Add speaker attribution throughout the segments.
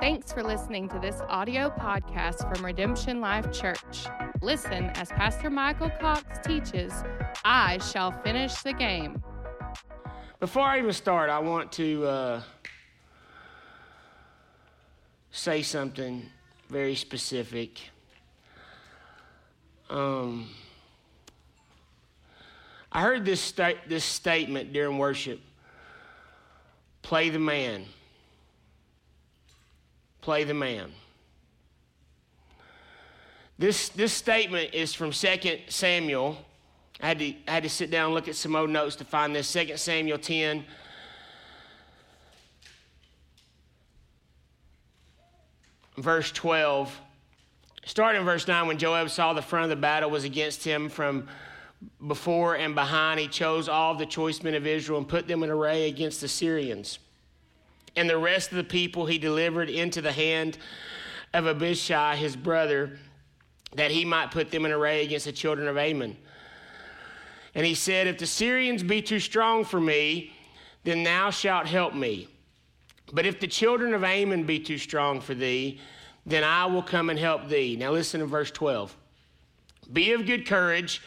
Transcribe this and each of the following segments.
Speaker 1: Thanks for listening to this audio podcast from Redemption Life Church. Listen as Pastor Michael Cox teaches, I shall finish the game.
Speaker 2: Before I even start, I want to uh, say something very specific. Um, I heard this, sta- this statement during worship play the man. Play the man. This, this statement is from 2 Samuel. I had, to, I had to sit down and look at some old notes to find this. 2 Samuel 10. Verse 12. Starting in verse 9, when Joab saw the front of the battle was against him from before and behind, he chose all the choice men of Israel and put them in array against the Syrians. And the rest of the people he delivered into the hand of Abishai, his brother, that he might put them in array against the children of Ammon. And he said, If the Syrians be too strong for me, then thou shalt help me. But if the children of Ammon be too strong for thee, then I will come and help thee. Now listen to verse 12. Be of good courage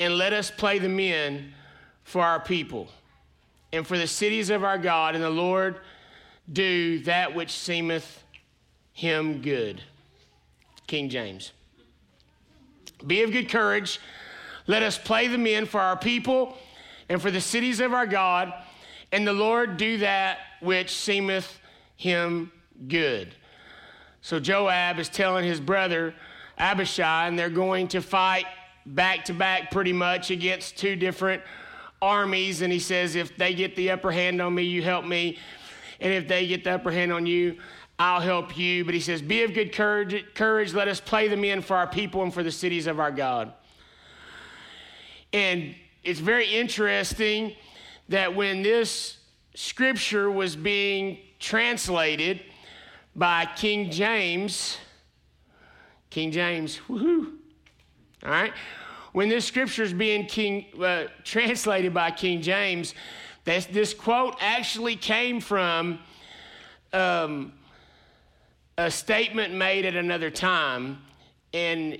Speaker 2: and let us play the men for our people and for the cities of our God, and the Lord do that which seemeth him good. King James. Be of good courage. Let us play the men for our people and for the cities of our God, and the Lord do that which seemeth him good. So Joab is telling his brother Abishai, and they're going to fight back to back pretty much against two different armies. And he says, If they get the upper hand on me, you help me. And if they get the upper hand on you, I'll help you. But he says, Be of good courage, courage. Let us play the men for our people and for the cities of our God. And it's very interesting that when this scripture was being translated by King James, King James, woohoo, all right? When this scripture is being king, uh, translated by King James, this, this quote actually came from um, a statement made at another time, and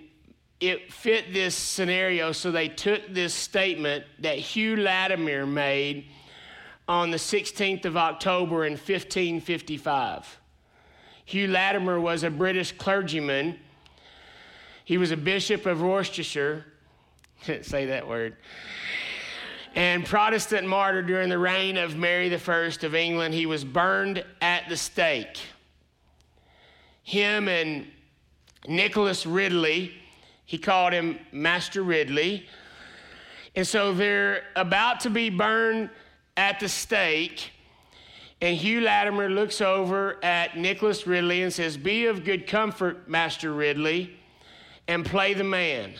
Speaker 2: it fit this scenario. So they took this statement that Hugh Latimer made on the 16th of October in 1555. Hugh Latimer was a British clergyman he was a bishop of Worcestershire. Say that word. And Protestant martyr during the reign of Mary I of England. He was burned at the stake. Him and Nicholas Ridley, he called him Master Ridley. And so they're about to be burned at the stake. And Hugh Latimer looks over at Nicholas Ridley and says, Be of good comfort, Master Ridley and play the man.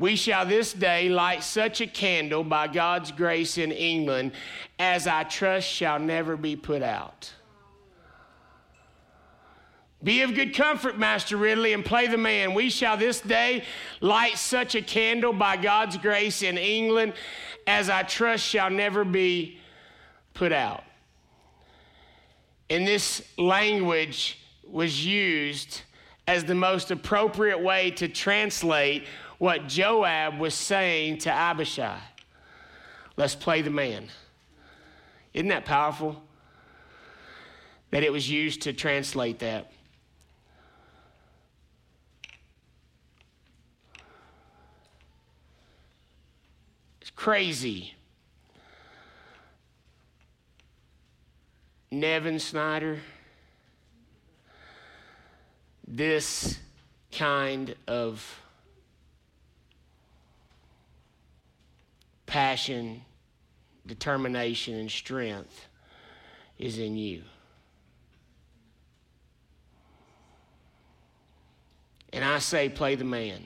Speaker 2: We shall this day light such a candle by God's grace in England as I trust shall never be put out. Be of good comfort, Master Ridley, and play the man. We shall this day light such a candle by God's grace in England as I trust shall never be put out. And this language was used as the most appropriate way to translate what Joab was saying to Abishai. Let's play the man. Isn't that powerful? That it was used to translate that. It's crazy. Nevin Snyder this kind of passion, determination, and strength is in you. And I say, play the man.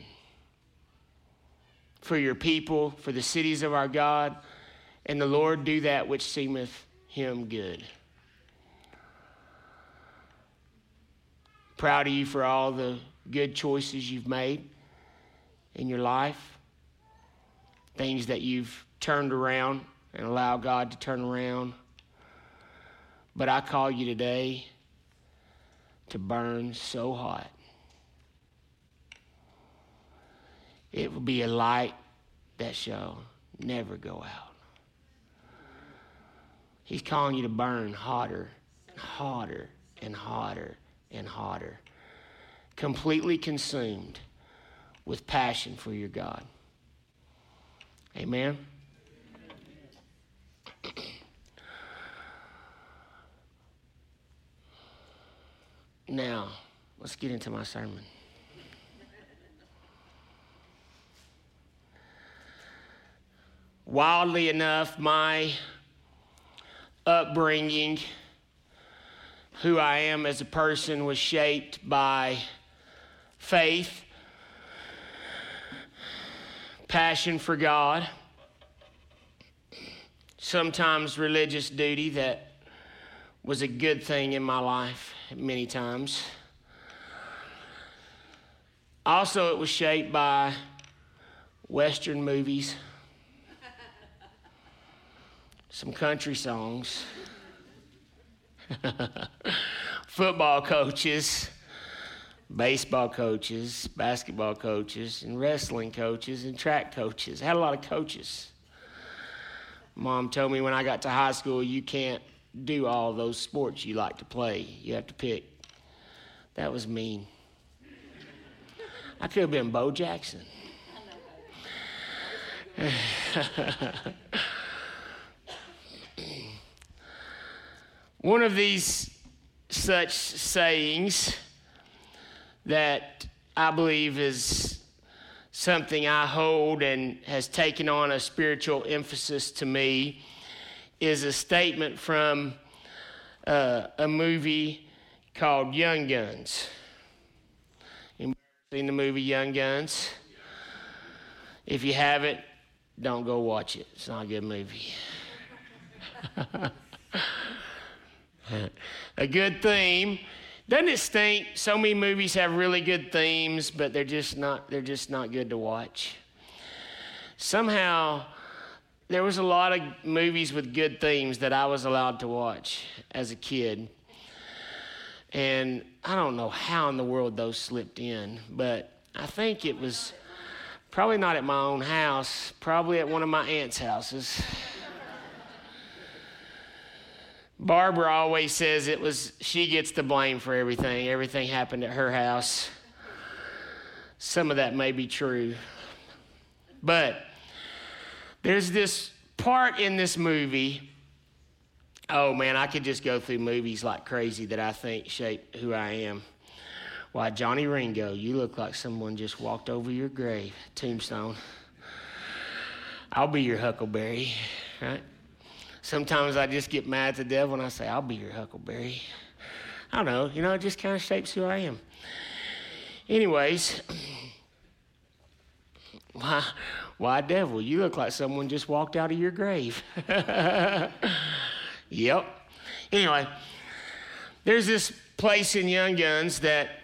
Speaker 2: For your people, for the cities of our God, and the Lord do that which seemeth him good. Proud of you for all the good choices you've made in your life, things that you've turned around and allowed God to turn around. But I call you today to burn so hot. It will be a light that shall never go out. He's calling you to burn hotter and hotter and hotter and hotter. Completely consumed with passion for your God. Amen. Now, let's get into my sermon. Wildly enough, my upbringing, who I am as a person, was shaped by faith, passion for God, sometimes religious duty that was a good thing in my life many times. Also, it was shaped by Western movies, some country songs, football coaches, baseball coaches, basketball coaches, and wrestling coaches, and track coaches. I had a lot of coaches. Mom told me when I got to high school, you can't do all those sports you like to play. You have to pick. That was mean. I could have been Bo Jackson. One of these such sayings that I believe is something I hold and has taken on a spiritual emphasis to me is a statement from uh, a movie called Young Guns. Anybody seen the movie Young Guns? If you haven't, don't go watch it. It's not a good movie. a good theme. Doesn't it stink? So many movies have really good themes, but they're just not they're just not good to watch. Somehow there was a lot of movies with good themes that I was allowed to watch as a kid. And I don't know how in the world those slipped in, but I think it was probably not at my own house, probably at one of my aunt's houses. Barbara always says it was she gets the blame for everything. Everything happened at her house. Some of that may be true. But there's this part in this movie. Oh man, I could just go through movies like crazy that I think shape who I am. Why, Johnny Ringo, you look like someone just walked over your grave, tombstone. I'll be your huckleberry, right? Sometimes I just get mad at the devil and I say, I'll be your huckleberry. I don't know, you know, it just kind of shapes who I am. Anyways, why, why, devil, you look like someone just walked out of your grave. yep. Anyway, there's this place in Young Guns that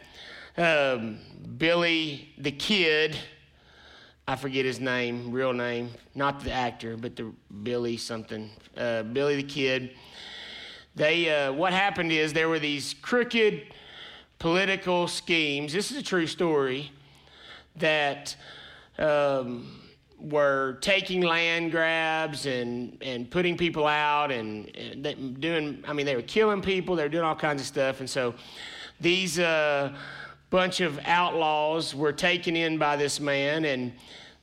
Speaker 2: um, Billy the Kid, I forget his name, real name, not the actor, but the Billy something, uh, Billy the Kid. They, uh, what happened is there were these crooked political schemes. This is a true story that um, were taking land grabs and, and putting people out and, and doing, I mean, they were killing people, they were doing all kinds of stuff. And so these uh, bunch of outlaws were taken in by this man and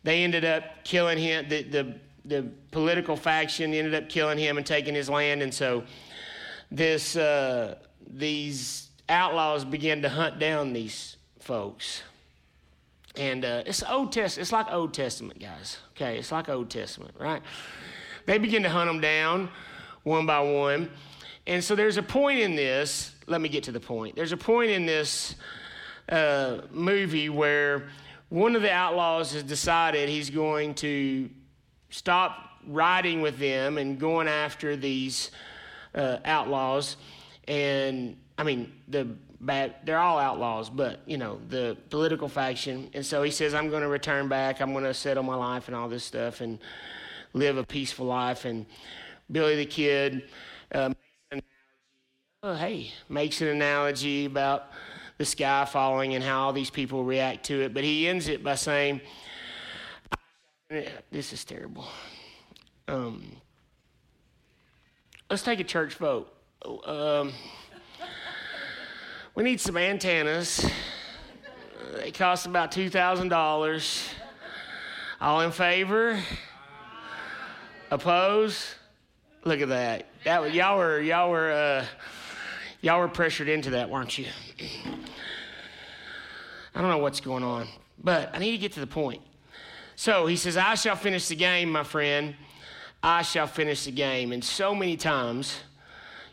Speaker 2: they ended up killing him. The, the, the political faction ended up killing him and taking his land. And so this, uh, these outlaws began to hunt down these folks. And uh, it's Old Testament. It's like Old Testament, guys. Okay, it's like Old Testament, right? They begin to hunt them down one by one. And so there's a point in this. Let me get to the point. There's a point in this uh, movie where one of the outlaws has decided he's going to stop riding with them and going after these uh, outlaws. And I mean, the bad. They're all outlaws, but you know the political faction. And so he says, "I'm going to return back. I'm going to settle my life and all this stuff and live a peaceful life." And Billy the Kid. Oh, hey, makes an analogy about the sky falling and how all these people react to it. But he ends it by saying, This is terrible. Um, let's take a church vote. Um, we need some antennas. They cost about $2,000. All in favor? Oppose? Look at that. That y'all were y'all were uh, y'all were pressured into that, weren't you? I don't know what's going on, but I need to get to the point. So he says, I shall finish the game, my friend. I shall finish the game. And so many times,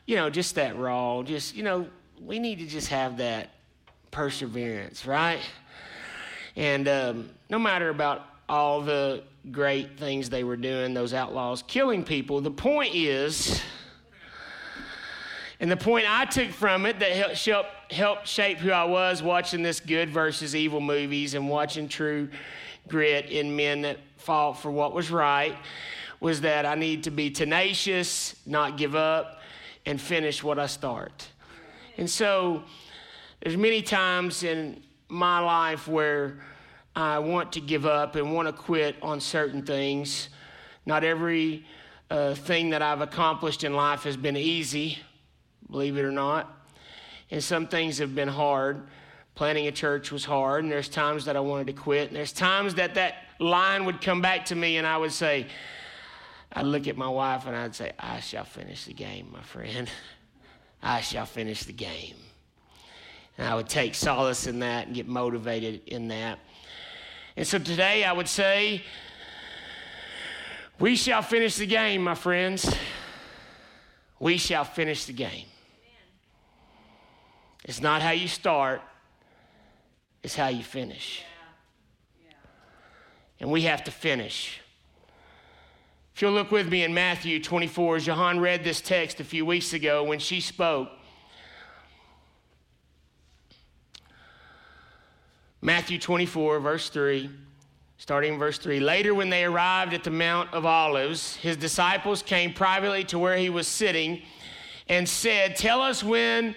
Speaker 2: you know, just that raw, just, you know, we need to just have that perseverance, right? And um, no matter about all the great things they were doing, those outlaws killing people, the point is, and the point I took from it that helped, helped shape who I was watching this good versus evil movies and watching true grit in men that fought for what was right was that I need to be tenacious, not give up, and finish what I start. And so there's many times in my life where I want to give up and want to quit on certain things. Not every uh, thing that I've accomplished in life has been easy believe it or not. And some things have been hard. Planning a church was hard, and there's times that I wanted to quit. And there's times that that line would come back to me, and I would say, I'd look at my wife and I'd say, I shall finish the game, my friend. I shall finish the game. And I would take solace in that and get motivated in that. And so today I would say, we shall finish the game, my friends. We shall finish the game. It's not how you start, it's how you finish. And we have to finish. If you'll look with me in Matthew 24, Jahan read this text a few weeks ago when she spoke. Matthew 24, verse 3, starting in verse 3. Later, when they arrived at the Mount of Olives, his disciples came privately to where he was sitting and said, Tell us when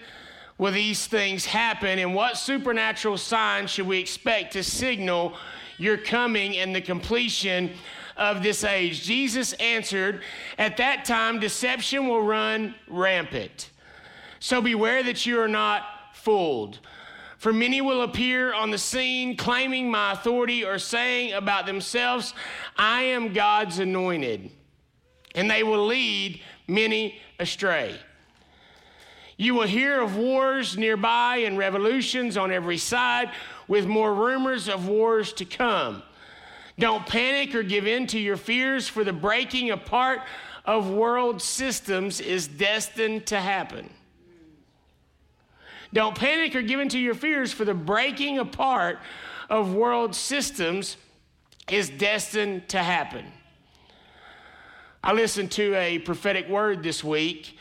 Speaker 2: will these things happen? And what supernatural sign should we expect to signal your coming and the completion of this age? Jesus answered, At that time, deception will run rampant. So beware that you are not fooled. For many will appear on the scene claiming my authority or saying about themselves, I am God's anointed. And they will lead many astray. You will hear of wars nearby and revolutions on every side, with more rumors of wars to come. Don't panic or give in to your fears, for the breaking apart of world systems is destined to happen. Don't panic or give in to your fears, for the breaking apart of world systems is destined to happen. I listened to a prophetic word this week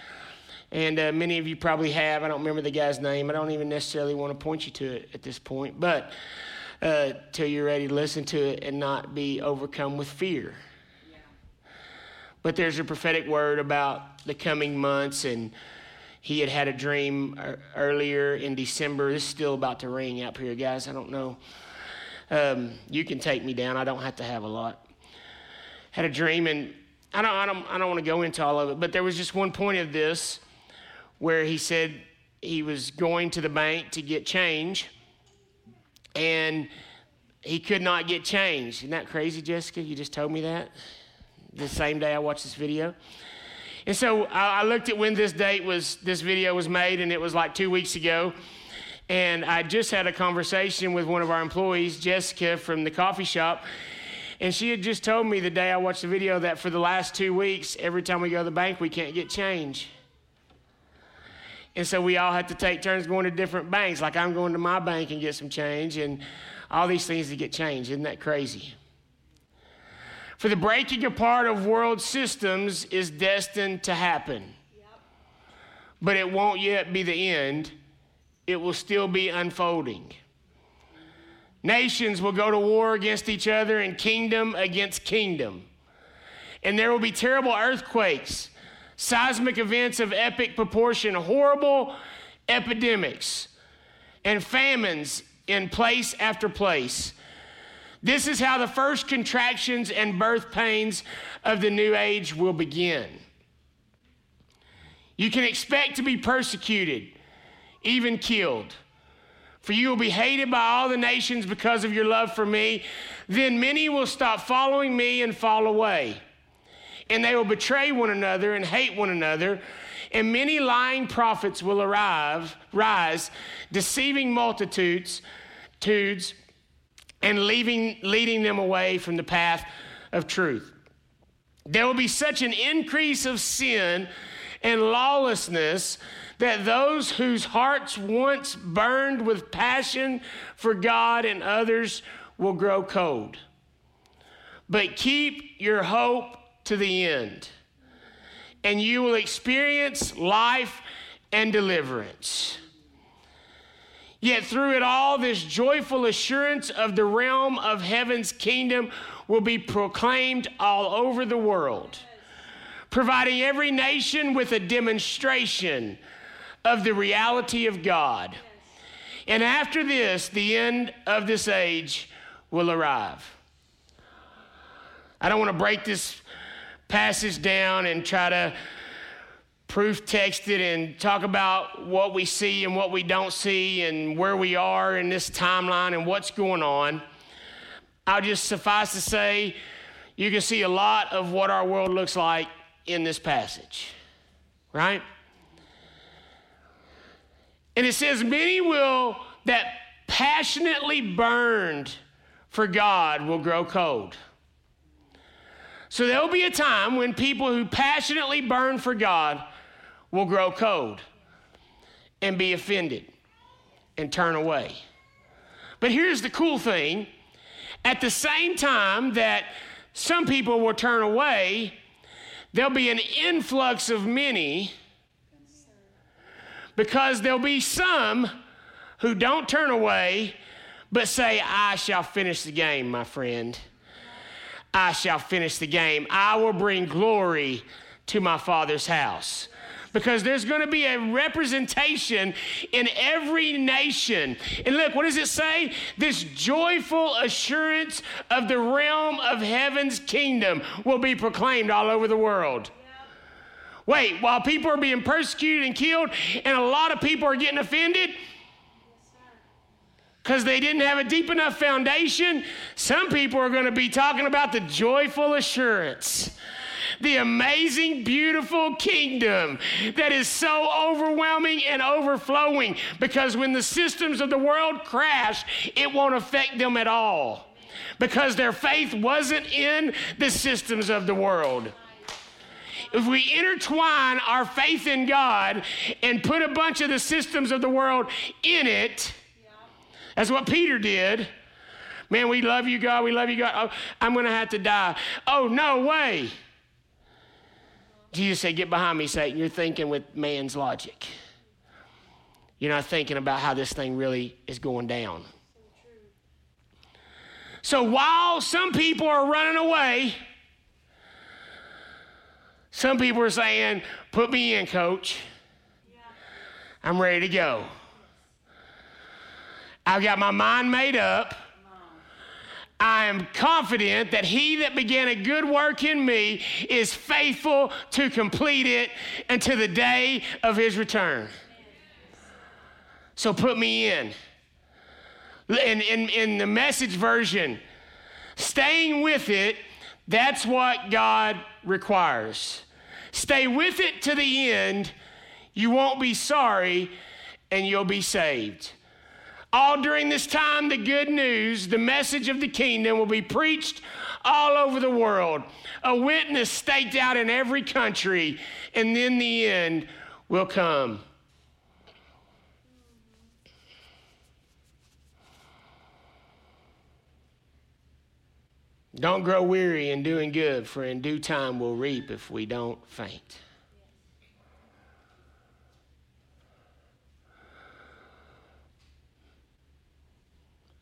Speaker 2: and uh, many of you probably have. I don't remember the guy's name. I don't even necessarily want to point you to it at this point, but uh, till you're ready to listen to it and not be overcome with fear. Yeah. But there's a prophetic word about the coming months, and he had had a dream earlier in December. This is still about to ring up here, guys. I don't know. Um, you can take me down. I don't have to have a lot. Had a dream, and I don't, I don't, I don't want to go into all of it, but there was just one point of this where he said he was going to the bank to get change and he could not get change. Isn't that crazy, Jessica? You just told me that the same day I watched this video. And so I, I looked at when this date was, this video was made, and it was like two weeks ago. And I just had a conversation with one of our employees, Jessica from the coffee shop. And she had just told me the day I watched the video that for the last two weeks, every time we go to the bank, we can't get change. And so we all had to take turns going to different banks. Like I'm going to my bank and get some change, and all these things to get change. Isn't that crazy? For the breaking apart of world systems is destined to happen. But it won't yet be the end, it will still be unfolding. Nations will go to war against each other and kingdom against kingdom. And there will be terrible earthquakes seismic events of epic proportion, horrible epidemics, and famines in place after place. This is how the first contractions and birth pains of the new age will begin. You can expect to be persecuted, even killed. For you will be hated by all the nations because of your love for me. Then many will stop following me and fall away. And they will betray one another and hate one another. And many lying prophets will arrive, rise, deceiving multitudes, tudes, and leaving, leading them away from the path of truth. There will be such an increase of sin and lawlessness that those whose hearts once burned with passion for God and others will grow cold. But keep your hope to the end, and you will experience life and deliverance. Yet through it all, this joyful assurance of the realm of heaven's kingdom will be proclaimed all over the world, providing every nation with a demonstration of the reality of God. And after this, the end of this age will arrive. I don't want to break this passage down and try to proof text it and talk about what we see and what we don't see and where we are in this timeline and what's going on. I'll just suffice to say, you can see a lot of what our world looks like in this passage, right? And it says, Many will that passionately burned for God will grow cold. So there'll be a time when people who passionately burn for God will grow cold and be offended and turn away. But here's the cool thing at the same time that some people will turn away, there'll be an influx of many because there'll be some who don't turn away but say, I shall finish the game, my friend. I shall finish the game. I will bring glory to my Father's house because there's going to be a representation in every nation. And look, what does it say? This joyful assurance of the realm of heaven's kingdom will be proclaimed all over the world. Wait, while people are being persecuted and killed, and a lot of people are getting offended because they didn't have a deep enough foundation, some people are going to be talking about the joyful assurance the amazing, beautiful kingdom that is so overwhelming and overflowing because when the systems of the world crash, it won't affect them at all because their faith wasn't in the systems of the world. If we intertwine our faith in God and put a bunch of the systems of the world in it, that's what Peter did. Man, we love you, God. We love you, God. Oh, I'm going to have to die. Oh, no way. Jesus said, Get behind me, Satan. You're thinking with man's logic. You're not thinking about how this thing really is going down. So while some people are running away, some people are saying, Put me in, coach. I'm ready to go. I've got my mind made up. I am confident that he that began a good work in me is faithful to complete it until the day of his return. So put me in. In, in, in the message version, staying with it, that's what God requires. Stay with it to the end. You won't be sorry and you'll be saved. All during this time, the good news, the message of the kingdom will be preached all over the world. A witness staked out in every country, and then the end will come. Don't grow weary in doing good, for in due time we'll reap if we don't faint.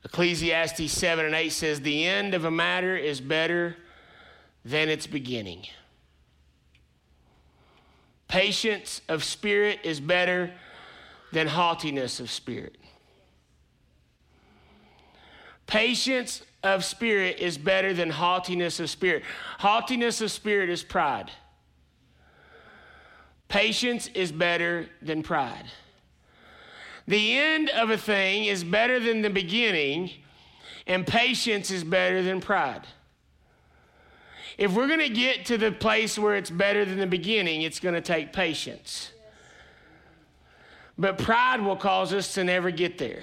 Speaker 2: Ecclesiastes 7 and 8 says, The end of a matter is better than its beginning. Patience of spirit is better than haughtiness of spirit. Patience of spirit is better than haughtiness of spirit. Haughtiness of spirit is pride. Patience is better than pride. The end of a thing is better than the beginning, and patience is better than pride. If we're going to get to the place where it's better than the beginning, it's going to take patience. But pride will cause us to never get there.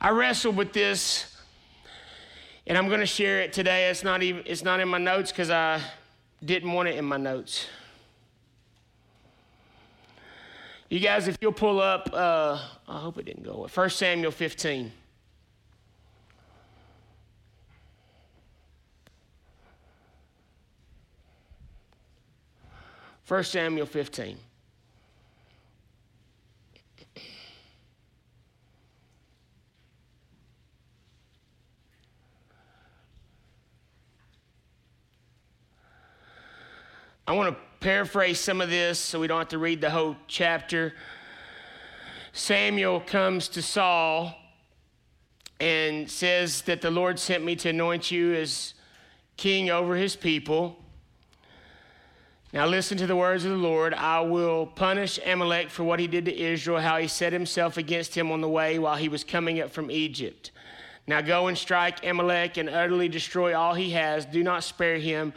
Speaker 2: I wrestled with this, and I'm going to share it today. It's not even it's not in my notes because I didn't want it in my notes. You guys, if you'll pull up, uh, I hope it didn't go. 1 Samuel 15. First Samuel 15. I want to paraphrase some of this so we don't have to read the whole chapter. Samuel comes to Saul and says that the Lord sent me to anoint you as king over his people. Now, listen to the words of the Lord. I will punish Amalek for what he did to Israel, how he set himself against him on the way while he was coming up from Egypt. Now, go and strike Amalek and utterly destroy all he has. Do not spare him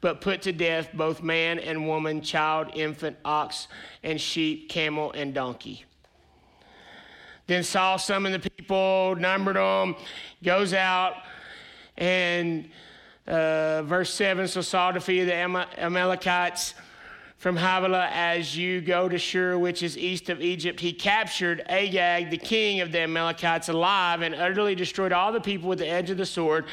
Speaker 2: but put to death both man and woman, child, infant, ox, and sheep, camel, and donkey. Then Saul summoned the people, numbered them, goes out, and uh, verse 7 So Saul defeated the Amalekites from Havilah as you go to Shur, which is east of Egypt. He captured Agag, the king of the Amalekites, alive and utterly destroyed all the people with the edge of the sword.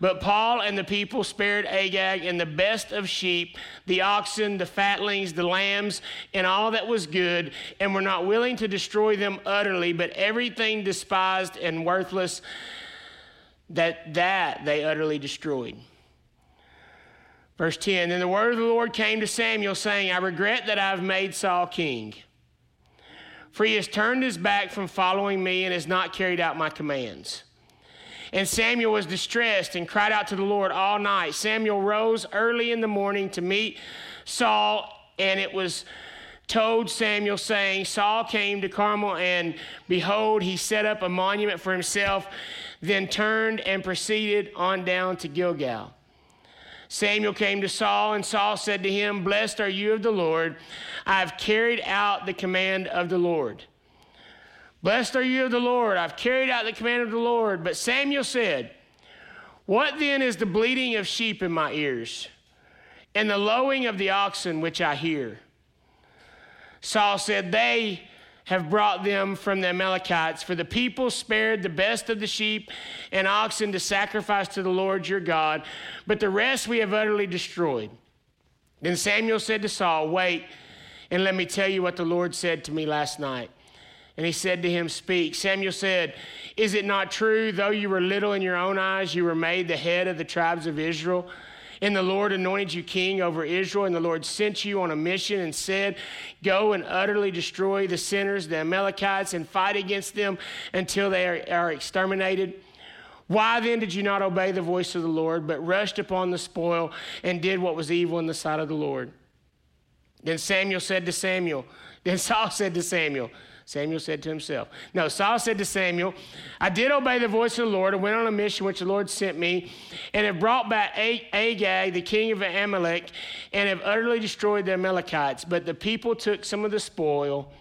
Speaker 2: But Paul and the people spared Agag and the best of sheep, the oxen, the fatlings, the lambs, and all that was good, and were not willing to destroy them utterly, but everything despised and worthless, that, that they utterly destroyed. Verse 10 Then the word of the Lord came to Samuel, saying, I regret that I have made Saul king. For he has turned his back from following me and has not carried out my commands. And Samuel was distressed and cried out to the Lord all night. Samuel rose early in the morning to meet Saul, and it was told Samuel, saying, Saul came to Carmel, and behold, he set up a monument for himself, then turned and proceeded on down to Gilgal. Samuel came to Saul, and Saul said to him, Blessed are you of the Lord. I have carried out the command of the Lord. Blessed are you of the Lord. I've carried out the command of the Lord. But Samuel said, What then is the bleating of sheep in my ears, and the lowing of the oxen which I hear? Saul said, They have brought them from the Amalekites, for the people spared the best of the sheep and oxen to sacrifice to the Lord your God, but the rest we have utterly destroyed. Then Samuel said to Saul, Wait, and let me tell you what the Lord said to me last night. And he said to him, Speak. Samuel said, Is it not true, though you were little in your own eyes, you were made the head of the tribes of Israel? And the Lord anointed you king over Israel, and the Lord sent you on a mission and said, Go and utterly destroy the sinners, the Amalekites, and fight against them until they are, are exterminated. Why then did you not obey the voice of the Lord, but rushed upon the spoil and did what was evil in the sight of the Lord? Then Samuel said to Samuel, then Saul said to Samuel, Samuel said to himself. No, Saul said to Samuel, I did obey the voice of the Lord and went on a mission which the Lord sent me, and have brought back Agag, the king of Amalek, and have utterly destroyed the Amalekites. But the people took some of the spoil,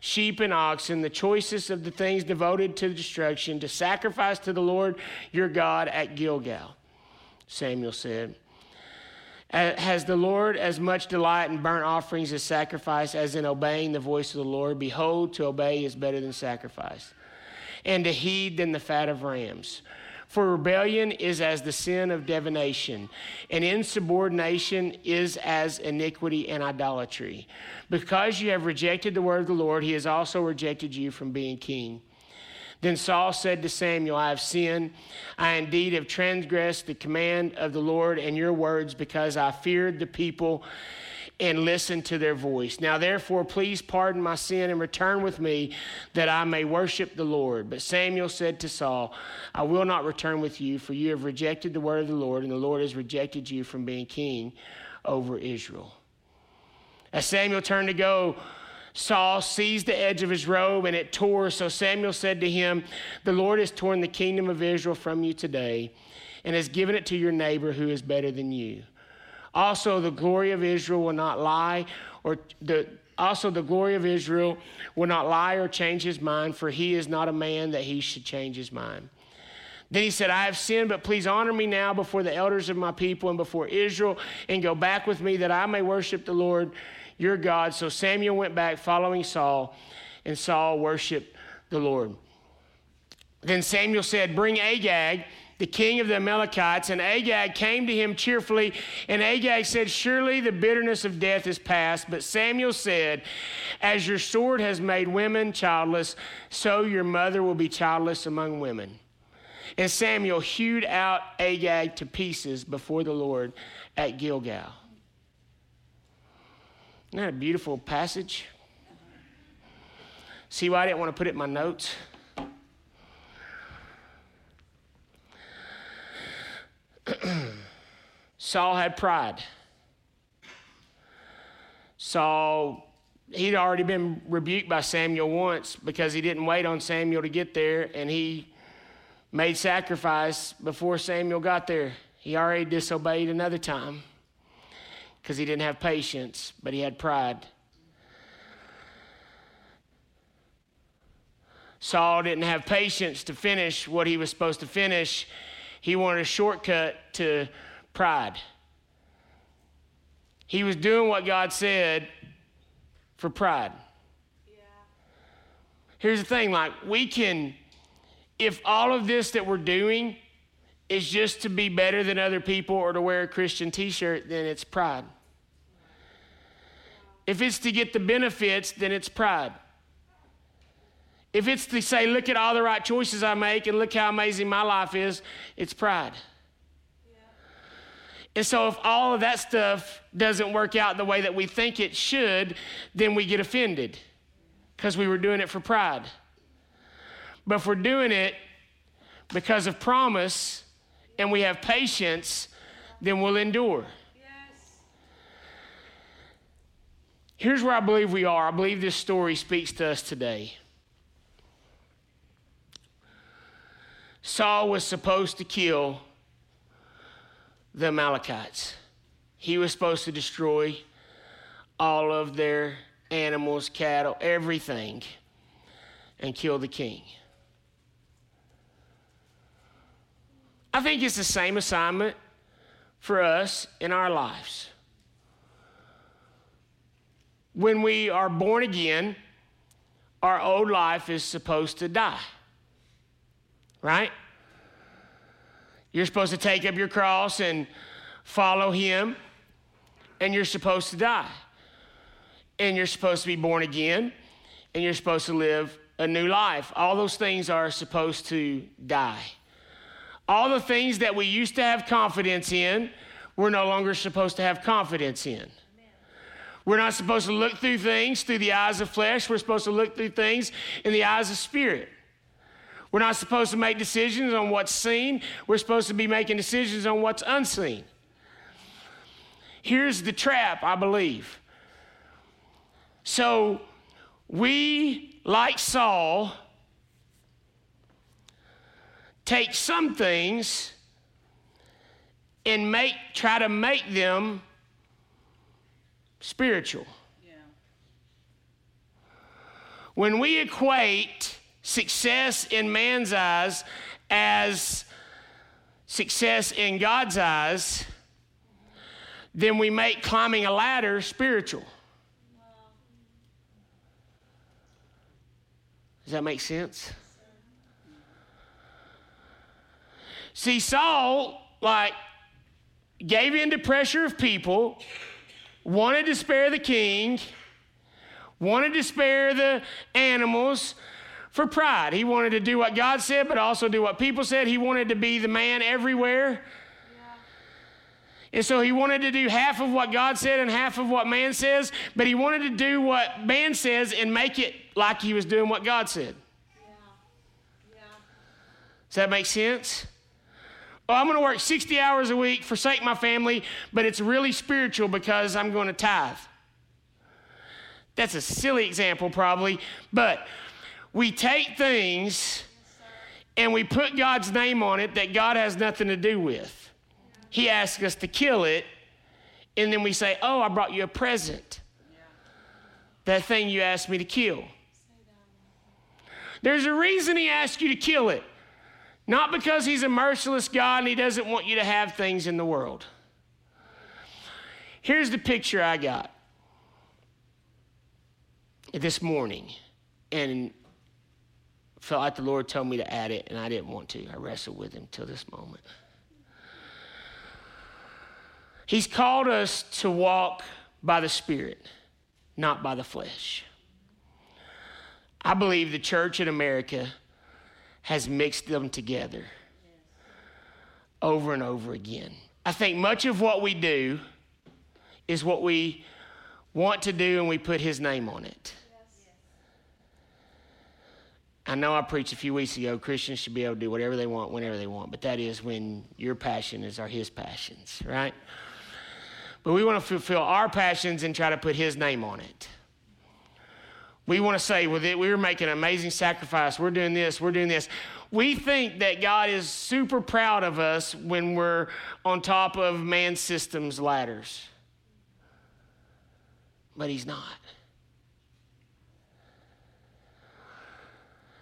Speaker 2: sheep and oxen, the choicest of the things devoted to destruction, to sacrifice to the Lord your God at Gilgal. Samuel said, Uh, has the Lord as much delight in burnt offerings as sacrifice as in obeying the voice of the Lord? Behold, to obey is better than sacrifice, and to heed than the fat of rams. For rebellion is as the sin of divination, and insubordination is as iniquity and idolatry. Because you have rejected the word of the Lord, he has also rejected you from being king. Then Saul said to Samuel, I have sinned. I indeed have transgressed the command of the Lord and your words because I feared the people and listened to their voice. Now, therefore, please pardon my sin and return with me that I may worship the Lord. But Samuel said to Saul, I will not return with you, for you have rejected the word of the Lord, and the Lord has rejected you from being king over Israel. As Samuel turned to go, Saul seized the edge of his robe and it tore. So Samuel said to him, The Lord has torn the kingdom of Israel from you today and has given it to your neighbor who is better than you. Also, the glory of Israel will not lie, or the also the glory of Israel will not lie or change his mind, for he is not a man that he should change his mind. Then he said, I have sinned, but please honor me now before the elders of my people and before Israel, and go back with me that I may worship the Lord your God. So Samuel went back following Saul, and Saul worshiped the Lord. Then Samuel said, Bring Agag the king of the Amalekites, and Agag came to him cheerfully. And Agag said, Surely the bitterness of death is past. But Samuel said, As your sword has made women childless, so your mother will be childless among women. And Samuel hewed out Agag to pieces before the Lord at Gilgal. Isn't that a beautiful passage? See why I didn't want to put it in my notes? Saul had pride. Saul, he'd already been rebuked by Samuel once because he didn't wait on Samuel to get there, and he made sacrifice before Samuel got there. He already disobeyed another time because he didn't have patience, but he had pride. Saul didn't have patience to finish what he was supposed to finish he wanted a shortcut to pride. He was doing what God said for pride. Yeah. Here's the thing like, we can, if all of this that we're doing is just to be better than other people or to wear a Christian t shirt, then it's pride. If it's to get the benefits, then it's pride. If it's to say, look at all the right choices I make and look how amazing my life is, it's pride. Yeah. And so, if all of that stuff doesn't work out the way that we think it should, then we get offended because we were doing it for pride. But if we're doing it because of promise and we have patience, then we'll endure. Yes. Here's where I believe we are. I believe this story speaks to us today. Saul was supposed to kill the Amalekites. He was supposed to destroy all of their animals, cattle, everything, and kill the king. I think it's the same assignment for us in our lives. When we are born again, our old life is supposed to die right? You're supposed to take up your cross and follow him, and you're supposed to die. And you're supposed to be born again, and you're supposed to live a new life. All those things are supposed to die. All the things that we used to have confidence in, we're no longer supposed to have confidence in. We're not supposed to look through things through the eyes of flesh. We're supposed to look through things in the eyes of spirit. We're not supposed to make decisions on what's seen, we're supposed to be making decisions on what's unseen. Here's the trap, I believe. So, we, like Saul, take some things and make try to make them spiritual. Yeah. When we equate success in man's eyes as success in God's eyes, then we make climbing a ladder spiritual. Does that make sense? See, Saul, like, gave in to pressure of people, wanted to spare the king, wanted to spare the animals, for pride. He wanted to do what God said, but also do what people said. He wanted to be the man everywhere. And so he wanted to do half of what God said and half of what man says, but he wanted to do what man says and make it like he was doing what God said. Yeah. Yeah. Does that make sense? Oh, I'm going to work 60 hours a week, forsake my family, but it's really spiritual because I'm going to tithe. That's a silly example, probably, but we take things and we put God's name on it that God has nothing to do with. He asks us to kill it, and then we say, Oh, I brought you a present. That thing you asked me to kill. There's a reason he asked you to kill it. Not because he's a merciless God and he doesn't want you to have things in the world. Here's the picture I got this morning, and felt like the Lord told me to add it, and I didn't want to. I wrestled with him till this moment. He's called us to walk by the Spirit, not by the flesh. I believe the church in America has mixed them together over and over again. I think much of what we do is what we want to do and we put his name on it. I know I preached a few weeks ago Christians should be able to do whatever they want whenever they want, but that is when your passions are his passions, right? But we want to fulfill our passions and try to put His name on it. We want to say, well, we are making an amazing sacrifice. We're doing this, we're doing this. We think that God is super proud of us when we're on top of man's systems ladders. But He's not.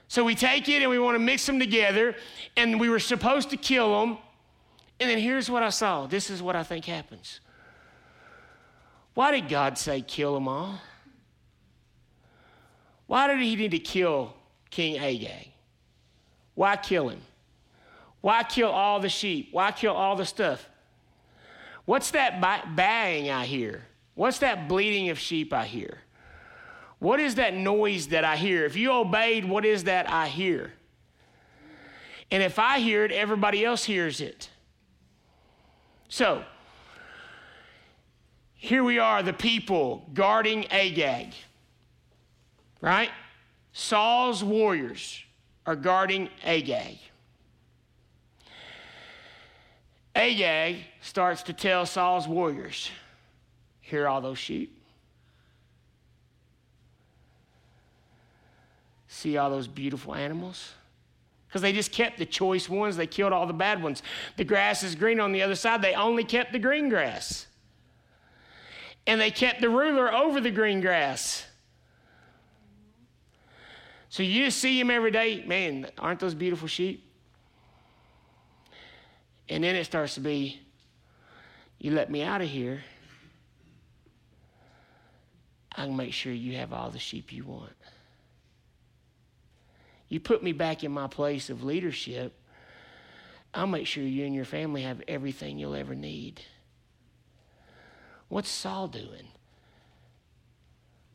Speaker 2: So we take it and we want to mix them together, and we were supposed to kill them. And then here's what I saw. This is what I think happens. Why did God say kill them all? Why did he need to kill King Agag? Why kill him? Why kill all the sheep? Why kill all the stuff? What's that baying I hear? What's that bleating of sheep I hear? What is that noise that I hear? If you obeyed, what is that I hear? And if I hear it, everybody else hears it. So, here we are, the people guarding Agag, right? Saul's warriors are guarding Agag. Agag starts to tell Saul's warriors, Hear all those sheep? See all those beautiful animals? Because they just kept the choice ones, they killed all the bad ones. The grass is green on the other side, they only kept the green grass and they kept the ruler over the green grass. So you see him every day. Man, aren't those beautiful sheep? And then it starts to be, you let me out of here, I can make sure you have all the sheep you want. You put me back in my place of leadership, I'll make sure you and your family have everything you'll ever need. What's Saul doing?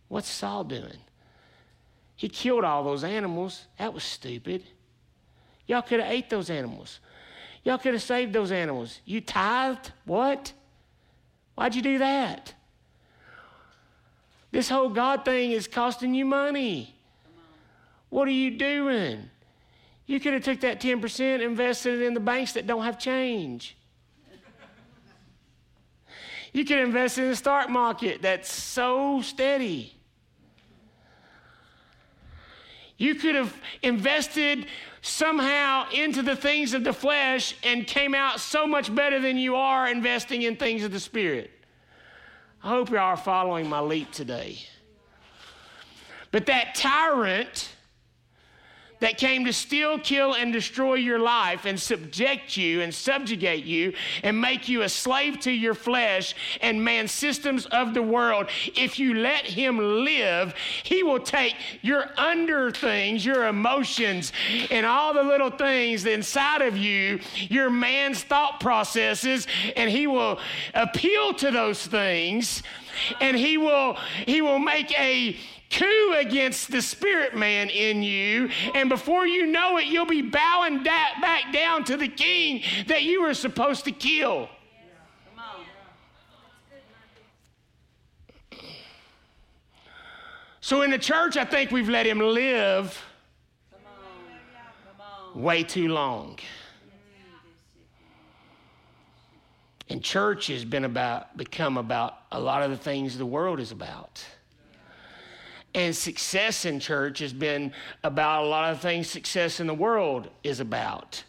Speaker 2: What's Saul doing? He killed all those animals. That was stupid. Y'all could have ate those animals. Y'all could have saved those animals. You tithed? What? Why'd you do that? This whole God thing is costing you money. What are you doing? You could have took that 10%, invested it in the banks that don't have change. You could invest in the stock market that's so steady. You could have invested somehow into the things of the flesh and came out so much better than you are investing in things of the spirit. I hope you are following my leap today. But that tyrant that came to steal, kill, and destroy your life and subject you and subjugate you and make you a slave to your flesh and man's systems of the world. If you let him live, he will take your under things, your emotions, and all the little things inside of you, your man's thought processes, and he will appeal to those things and he will he will make a coup against the spirit man in you. And before you know it, you'll be bowing da- back down to the king that you were supposed to kill. So in the church, I think we've let him live way too long. And church has been about become about a lot of the things the world is about. And success in church has been about a lot of things success in the world is about.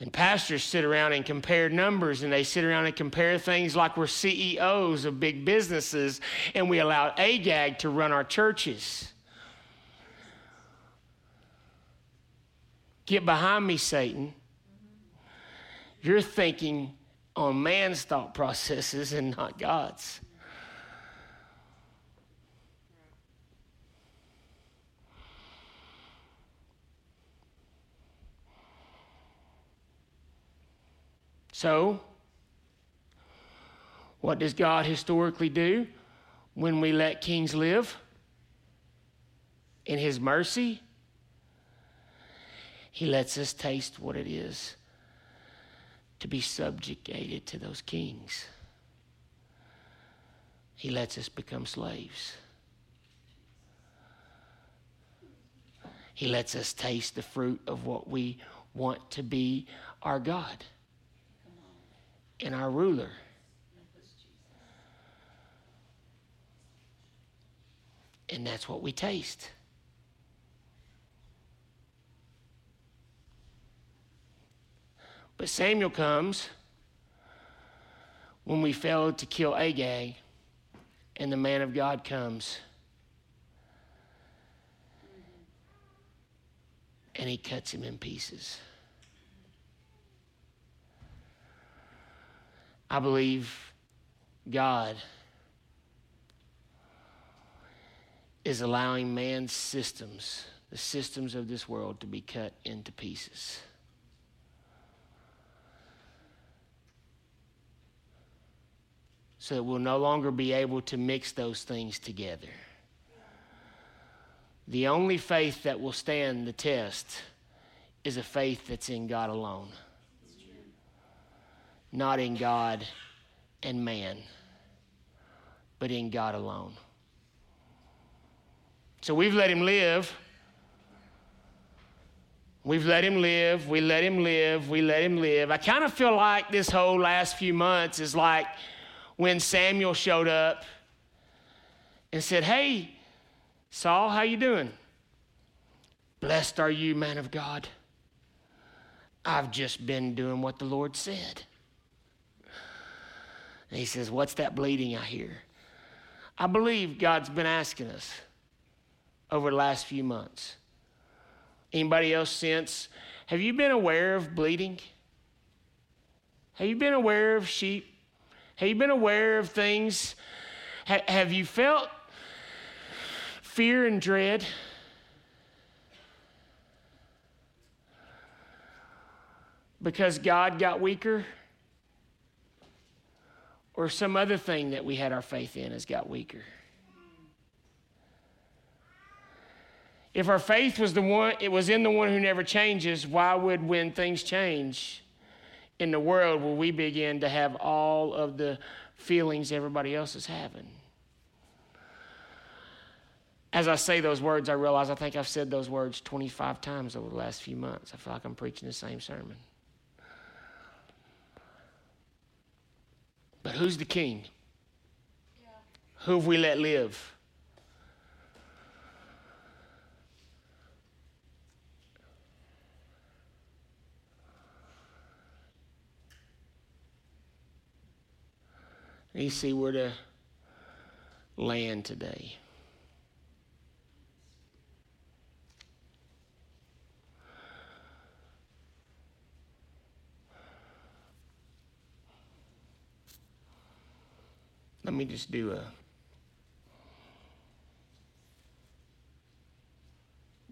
Speaker 2: And pastors sit around and compare numbers and they sit around and compare things like we're CEOs of big businesses and we allow Agag to run our churches. Get behind me, Satan. You're thinking on man's thought processes and not God's. So, what does God historically do when we let kings live? In His mercy, He lets us taste what it is to be subjugated to those kings. He lets us become slaves. He lets us taste the fruit of what we want to be our God and our ruler. And that's what we taste. But Samuel comes when we failed to kill Agag, and the man of God comes. And he cuts him in pieces. I believe God is allowing man's systems, the systems of this world, to be cut into pieces. So that we'll no longer be able to mix those things together. The only faith that will stand the test is a faith that's in God alone not in God and man, but in God alone. So we've let him live. We've let him live. We let him live. We let him live. I kind of feel like this whole last few months is like when Samuel showed up and said, "Hey, Saul, how you doing? Blessed are you, man of God. I've just been doing what the Lord said." And he says, What's that bleating I hear? I believe God's been asking us over the last few months. Anybody else since? Have you been aware of bleating? Have you been aware of sheep? Have you been aware of things? Ha- have you felt fear and dread? Because God got weaker? Or some other thing that we had our faith in has got weaker. If our faith was the one, it was in the one who never changes, why would when things change in the world will we begin to have all of the feelings everybody else is having? As I say those words, I realize I think I've said those words 25 times over the last few months. I feel like I'm preaching the same sermon. Who's the king? Yeah. Who have we let live? You see where to land today. Let me just do a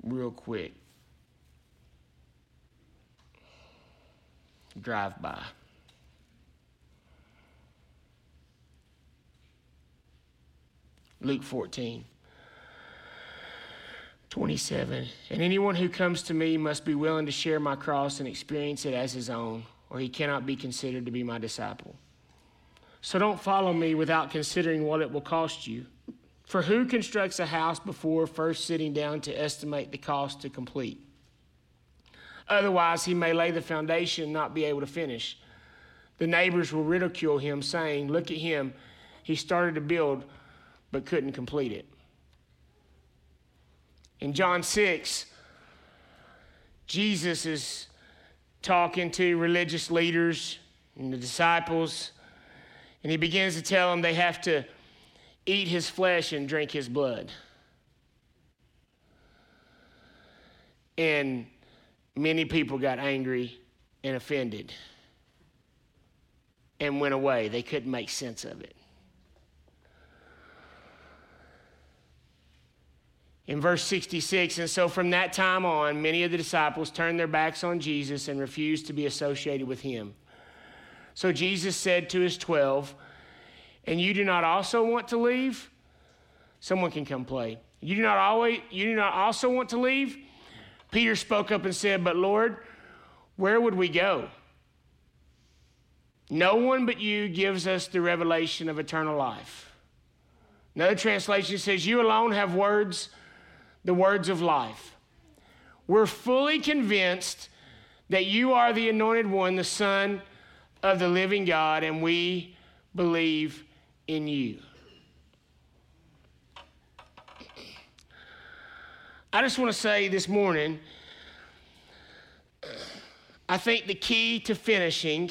Speaker 2: real quick drive by. Luke 14, 27. And anyone who comes to me must be willing to share my cross and experience it as his own, or he cannot be considered to be my disciple. So don't follow me without considering what it will cost you. For who constructs a house before first sitting down to estimate the cost to complete? Otherwise, he may lay the foundation and not be able to finish. The neighbors will ridicule him, saying, Look at him. He started to build, but couldn't complete it. In John 6, Jesus is talking to religious leaders and the disciples, and he begins to tell them they have to eat his flesh and drink his blood. And many people got angry and offended and went away. They couldn't make sense of it. In verse 66, and so from that time on, many of the disciples turned their backs on Jesus and refused to be associated with him. So Jesus said to his 12, And you do not also want to leave? Someone can come play. You do not always you do not also want to leave? Peter spoke up and said, But Lord, where would we go? No one but you gives us the revelation of eternal life. Another translation says, You alone have words the words of life. We're fully convinced that you are the anointed one, the Son of the living God, and we believe in you. I just want to say this morning, I think the key to finishing,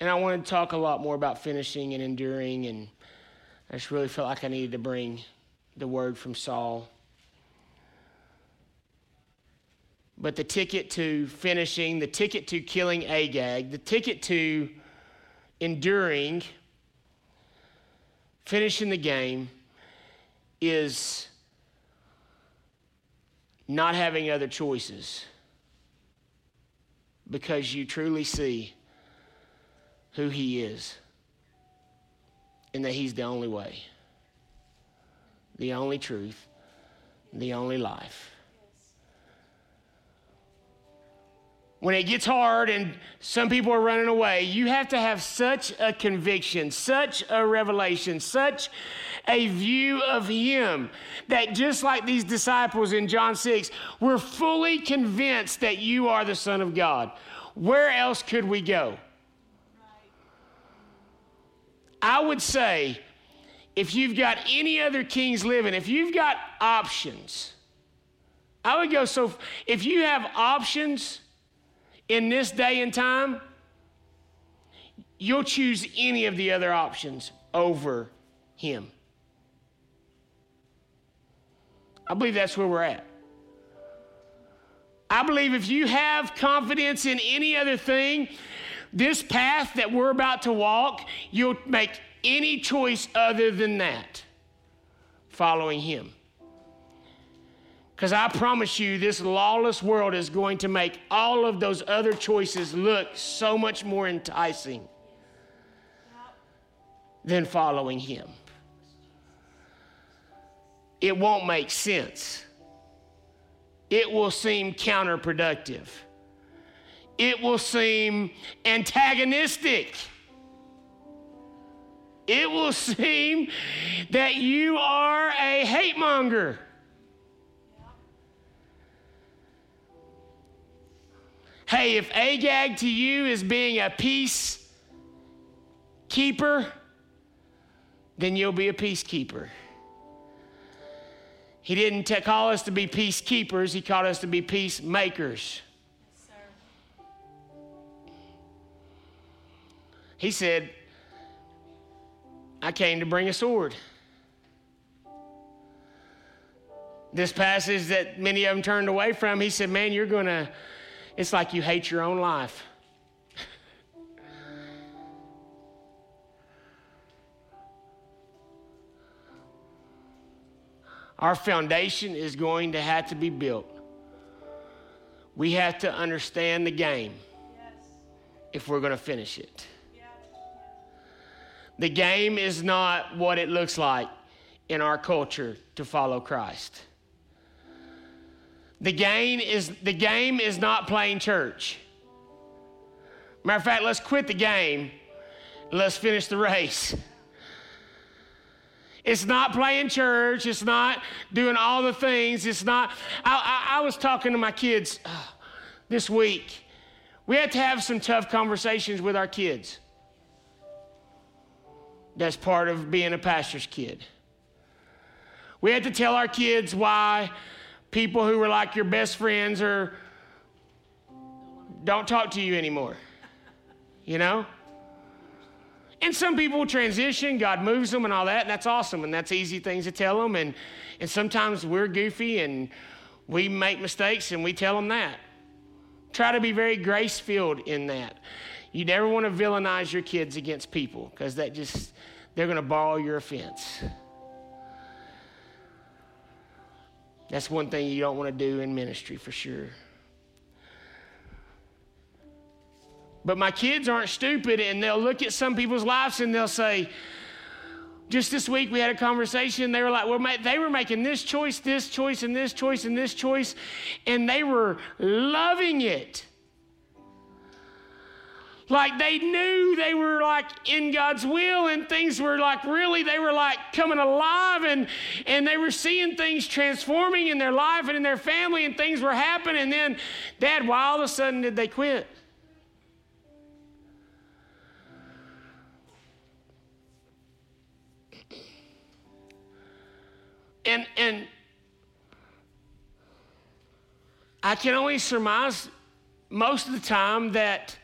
Speaker 2: and I want to talk a lot more about finishing and enduring, and I just really felt like I needed to bring the word from Saul. But the ticket to finishing, the ticket to killing Agag, the ticket to enduring, finishing the game is not having other choices because you truly see who he is and that he's the only way the only truth, the only life. When it gets hard and some people are running away, you have to have such a conviction, such a revelation, such a view of Him that just like these disciples in John 6, we're fully convinced that you are the Son of God. Where else could we go? I would say if you've got any other kings living, if you've got options, I would go so if you have options in this day and time, you'll choose any of the other options over him. I believe that's where we're at. I believe if you have confidence in any other thing, this path that we're about to walk, you'll make any choice other than that, following Him. Because I promise you, this lawless world is going to make all of those other choices look so much more enticing than following Him. It won't make sense. It will seem counterproductive. It will seem antagonistic it will seem that you are a hate monger. Hey, if Agag to you is being a peace keeper, then you'll be a peacekeeper. He didn't call us to be peacekeepers, he called us to be peacemakers. He said, I came to bring a sword. This passage that many of them turned away from, he said, Man, you're going to, it's like you hate your own life. Our foundation is going to have to be built. We have to understand the game if we're going to finish it. The game is not what it looks like in our culture to follow Christ. The game is, the game is not playing church. Matter of fact, let's quit the game let's finish the race. It's not playing church. It's not doing all the things. It's not. I, I, I was talking to my kids uh, this week. We had to have some tough conversations with our kids. That's part of being a pastor's kid. We had to tell our kids why people who were like your best friends or don't talk to you anymore. You know? And some people transition, God moves them and all that, and that's awesome, and that's easy things to tell them. And, and sometimes we're goofy and we make mistakes and we tell them that. Try to be very grace filled in that. You never want to villainize your kids against people because that just, they're going to borrow your offense. That's one thing you don't want to do in ministry for sure. But my kids aren't stupid and they'll look at some people's lives and they'll say, just this week we had a conversation. They were like, well, they were making this choice, this choice, and this choice, and this choice, and they were loving it. Like they knew they were like in God's will, and things were like really, they were like coming alive, and, and they were seeing things transforming in their life and in their family, and things were happening. And then, Dad, why all of a sudden did they quit? And, and I can only surmise most of the time that,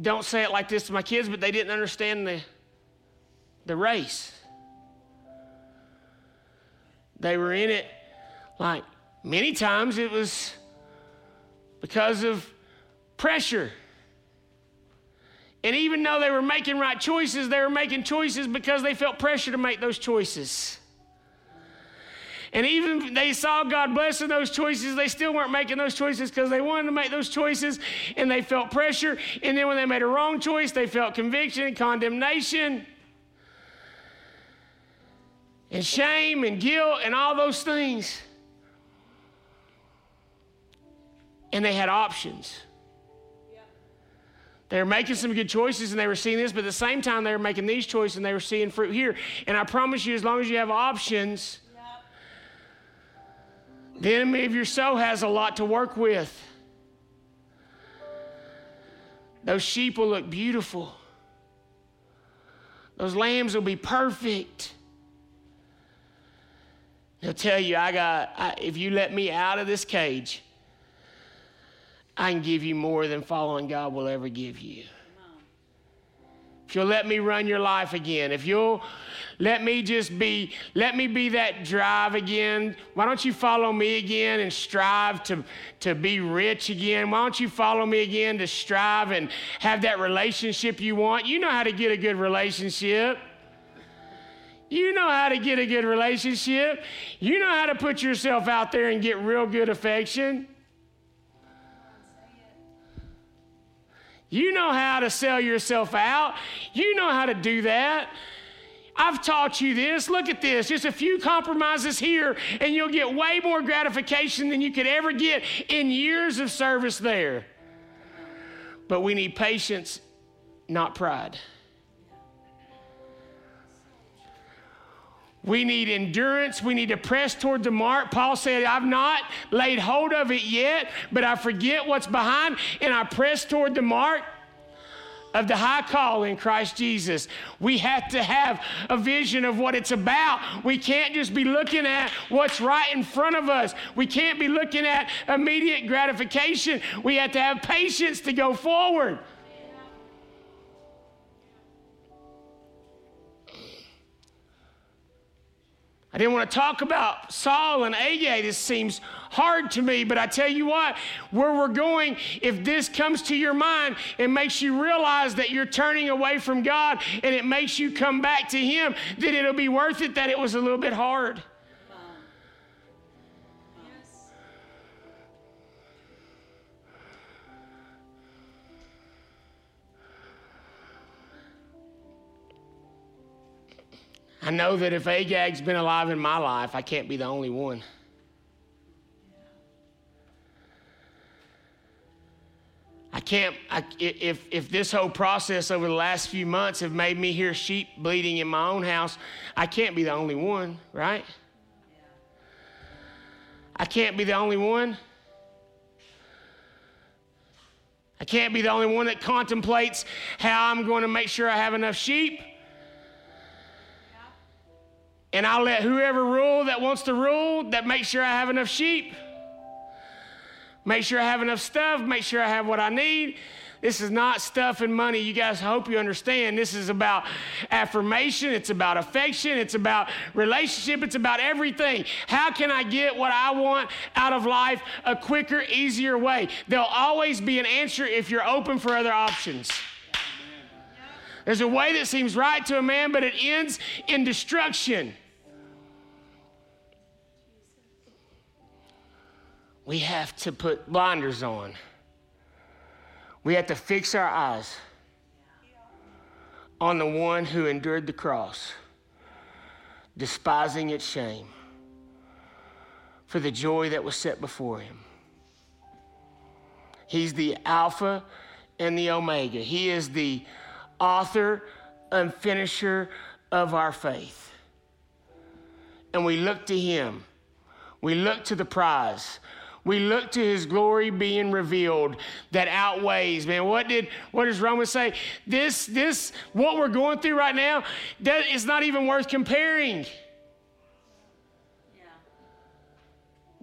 Speaker 2: don't say it like this to my kids, but they didn't understand the, the race. They were in it like many times it was because of pressure. And even though they were making right choices, they were making choices because they felt pressure to make those choices. And even they saw God blessing those choices, they still weren't making those choices because they wanted to make those choices and they felt pressure. And then when they made a wrong choice, they felt conviction and condemnation and shame and guilt and all those things. And they had options. They were making some good choices and they were seeing this, but at the same time, they were making these choices and they were seeing fruit here. And I promise you, as long as you have options, the enemy of your soul has a lot to work with. Those sheep will look beautiful. Those lambs will be perfect. He'll tell you, I got, I, if you let me out of this cage, I can give you more than following God will ever give you. You'll let me run your life again, if you'll let me just be, let me be that drive again. Why don't you follow me again and strive to, to be rich again? Why don't you follow me again to strive and have that relationship you want? You know how to get a good relationship. You know how to get a good relationship. You know how to put yourself out there and get real good affection. You know how to sell yourself out. You know how to do that. I've taught you this. Look at this. Just a few compromises here, and you'll get way more gratification than you could ever get in years of service there. But we need patience, not pride. We need endurance. We need to press toward the mark. Paul said, I've not laid hold of it yet, but I forget what's behind and I press toward the mark of the high call in Christ Jesus. We have to have a vision of what it's about. We can't just be looking at what's right in front of us. We can't be looking at immediate gratification. We have to have patience to go forward. I didn't want to talk about Saul and Agag. This seems hard to me, but I tell you what, where we're going, if this comes to your mind, it makes you realize that you're turning away from God and it makes you come back to Him, then it'll be worth it that it was a little bit hard. I know that if Agag's been alive in my life, I can't be the only one. I can't, I, if, if this whole process over the last few months have made me hear sheep bleating in my own house, I can't be the only one, right? I can't be the only one. I can't be the only one that contemplates how I'm going to make sure I have enough sheep. And I'll let whoever rule that wants to rule that make sure I have enough sheep. Make sure I have enough stuff, make sure I have what I need. This is not stuff and money. You guys I hope you understand. This is about affirmation, it's about affection, it's about relationship, it's about everything. How can I get what I want out of life a quicker, easier way? There'll always be an answer if you're open for other options. There's a way that seems right to a man, but it ends in destruction. We have to put blinders on. We have to fix our eyes on the one who endured the cross, despising its shame, for the joy that was set before him. He's the Alpha and the Omega. He is the author and finisher of our faith. And we look to him. We look to the prize we look to his glory being revealed that outweighs man what did what does romans say this this what we're going through right now that is not even worth comparing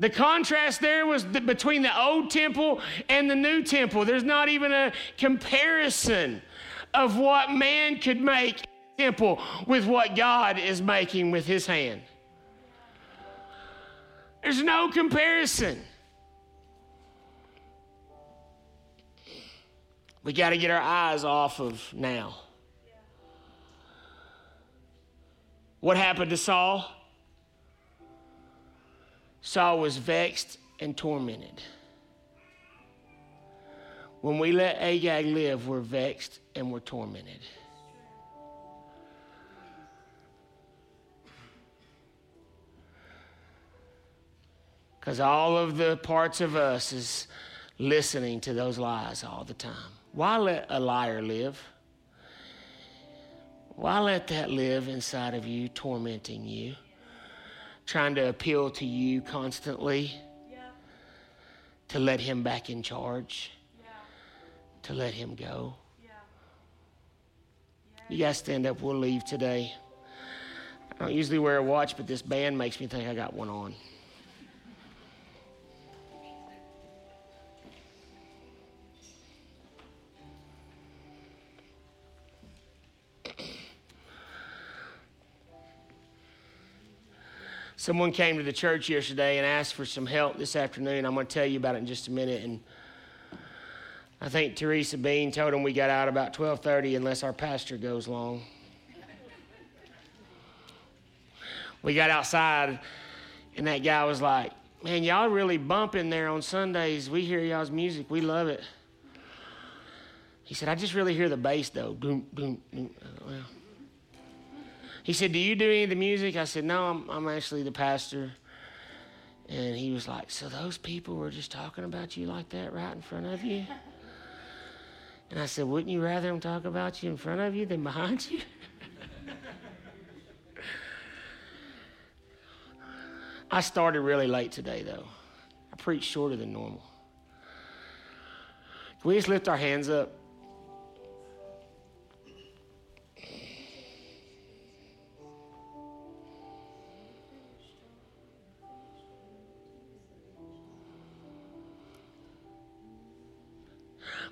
Speaker 2: The contrast there was the, between the old temple and the new temple. There's not even a comparison of what man could make temple with what God is making with his hand. There's no comparison. We got to get our eyes off of now. What happened to Saul? Saul was vexed and tormented. When we let Agag live, we're vexed and we're tormented. Because all of the parts of us is listening to those lies all the time. Why let a liar live? Why let that live inside of you, tormenting you, trying to appeal to you constantly? Yeah. To let him back in charge? Yeah. To let him go? Yeah. You guys stand up, we'll leave today. I don't usually wear a watch, but this band makes me think I got one on. Someone came to the church yesterday and asked for some help this afternoon. I'm going to tell you about it in just a minute. And I think Teresa Bean told him we got out about 12:30 unless our pastor goes long. we got outside, and that guy was like, "Man, y'all really bumping there on Sundays. We hear y'all's music. We love it." He said, "I just really hear the bass though." Boom, boom, boom. Uh, well, he said, Do you do any of the music? I said, No, I'm, I'm actually the pastor. And he was like, So those people were just talking about you like that right in front of you? And I said, Wouldn't you rather them talk about you in front of you than behind you? I started really late today, though. I preached shorter than normal. Can we just lift our hands up?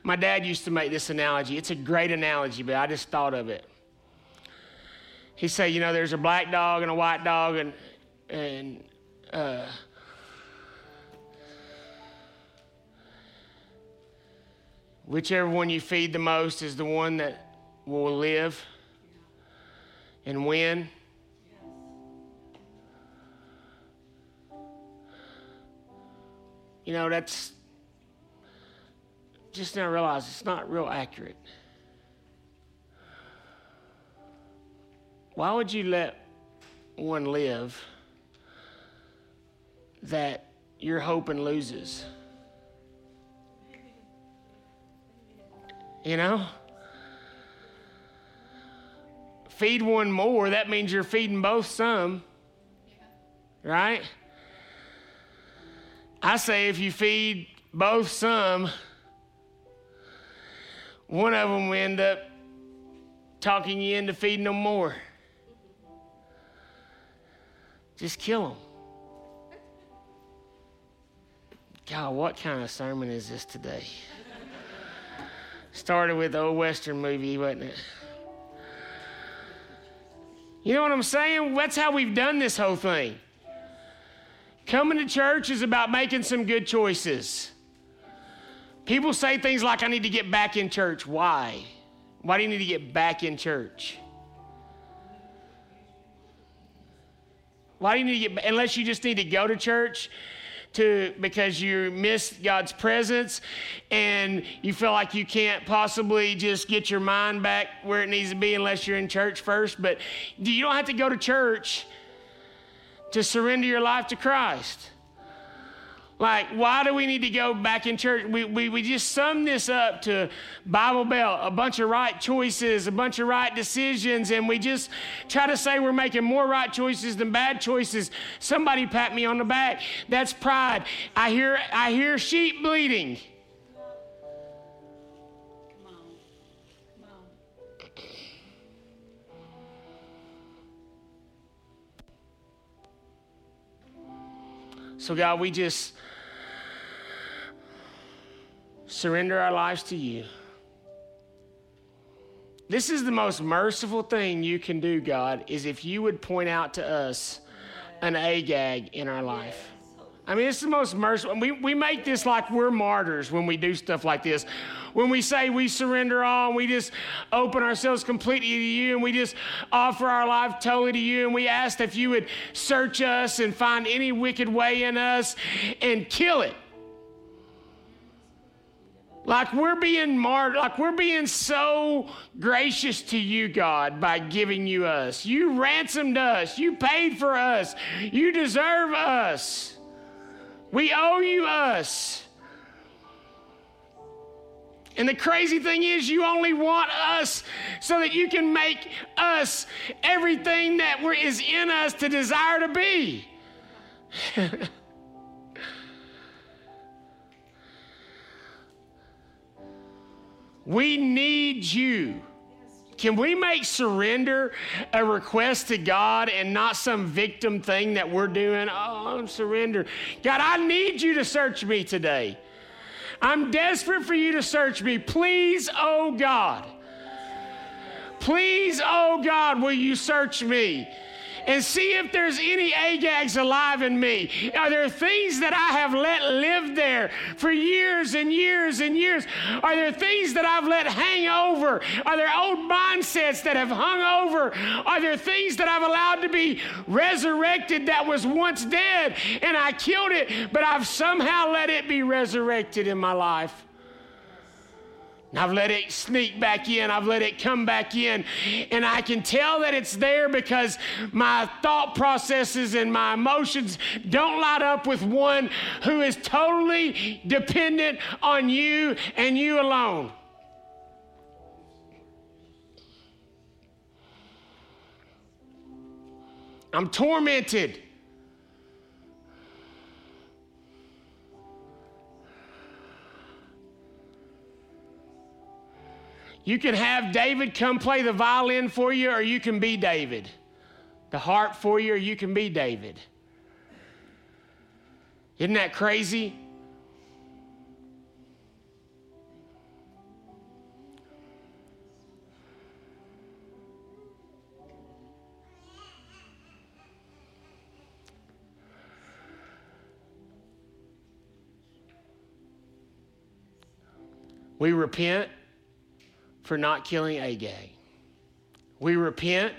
Speaker 2: My dad used to make this analogy. It's a great analogy, but I just thought of it. He said, you know, there's a black dog and a white dog, and and uh, whichever one you feed the most is the one that will live and win. You know, that's just now realize it's not real accurate. Why would you let one live that you're hoping loses? You know? Feed one more, that means you're feeding both some. Right? I say if you feed both some, one of them will end up talking you into feeding them more. Just kill them. God, what kind of sermon is this today? Started with the old Western movie, wasn't it? You know what I'm saying? That's how we've done this whole thing. Coming to church is about making some good choices. People say things like, I need to get back in church. Why? Why do you need to get back in church? Why do you need to get, unless you just need to go to church to because you miss God's presence and you feel like you can't possibly just get your mind back where it needs to be unless you're in church first. But you don't have to go to church to surrender your life to Christ. Like, why do we need to go back in church? We, we, we just sum this up to Bible Belt, a bunch of right choices, a bunch of right decisions, and we just try to say we're making more right choices than bad choices. Somebody pat me on the back. That's pride. I hear, I hear sheep bleating. So, God, we just surrender our lives to you. This is the most merciful thing you can do, God, is if you would point out to us an Agag in our life. I mean, it's the most merciful. We, we make this like we're martyrs when we do stuff like this. When we say we surrender all and we just open ourselves completely to you and we just offer our life totally to you and we ask if you would search us and find any wicked way in us and kill it. Like we're being martyred, like we're being so gracious to you, God, by giving you us. You ransomed us. You paid for us. You deserve us. We owe you us. And the crazy thing is, you only want us so that you can make us everything that is in us to desire to be. We need you. Can we make surrender a request to God and not some victim thing that we're doing? Oh, I'm surrender. God, I need you to search me today. I'm desperate for you to search me. Please, oh God. Please, oh God, will you search me? And see if there's any Agags alive in me. Are there things that I have let live there for years and years and years? Are there things that I've let hang over? Are there old mindsets that have hung over? Are there things that I've allowed to be resurrected that was once dead and I killed it, but I've somehow let it be resurrected in my life? I've let it sneak back in. I've let it come back in. And I can tell that it's there because my thought processes and my emotions don't light up with one who is totally dependent on you and you alone. I'm tormented. You can have David come play the violin for you, or you can be David. The harp for you, or you can be David. Isn't that crazy? We repent for not killing Agag. We repent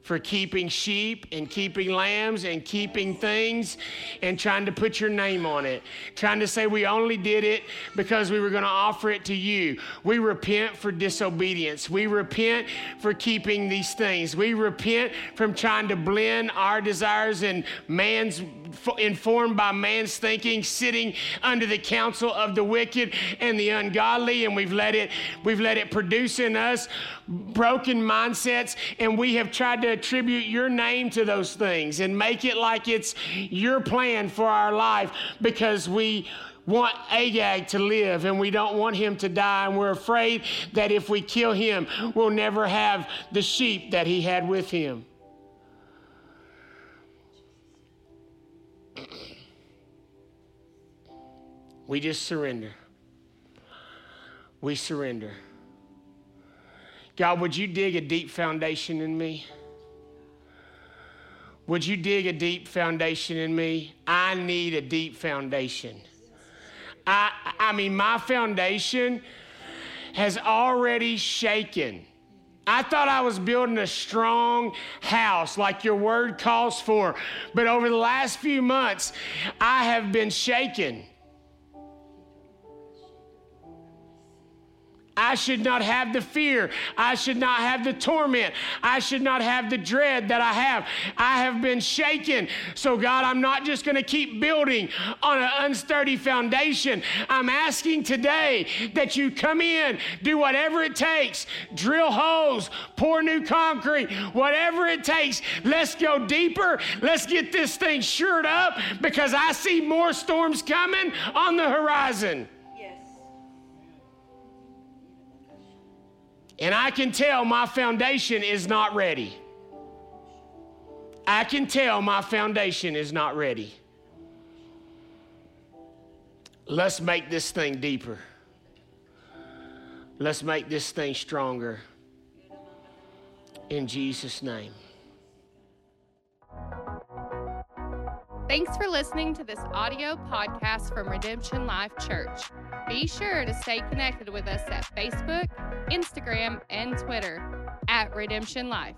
Speaker 2: for keeping sheep and keeping lambs and keeping things and trying to put your name on it, trying to say we only did it because we were going to offer it to you. We repent for disobedience. We repent for keeping these things. We repent from trying to blend our desires and man's informed by man's thinking, sitting under the counsel of the wicked and the ungodly, and we've let it we've let it produce in us broken mindsets, and we have tried to attribute your name to those things and make it like it's your plan for our life because we want Agag to live and we don't want him to die. And we're afraid that if we kill him, we'll never have the sheep that he had with him. We just surrender. We surrender. God, would you dig a deep foundation in me? Would you dig a deep foundation in me? I need a deep foundation. I, I mean, my foundation has already shaken. I thought I was building a strong house like your word calls for, but over the last few months, I have been shaken. I should not have the fear. I should not have the torment. I should not have the dread that I have. I have been shaken. So, God, I'm not just going to keep building on an unsturdy foundation. I'm asking today that you come in, do whatever it takes, drill holes, pour new concrete, whatever it takes. Let's go deeper. Let's get this thing shored up because I see more storms coming on the horizon. And I can tell my foundation is not ready. I can tell my foundation is not ready. Let's make this thing deeper. Let's make this thing stronger. In Jesus' name.
Speaker 1: Thanks for listening to this audio podcast from Redemption Life Church. Be sure to stay connected with us at Facebook, Instagram, and Twitter at Redemption Life.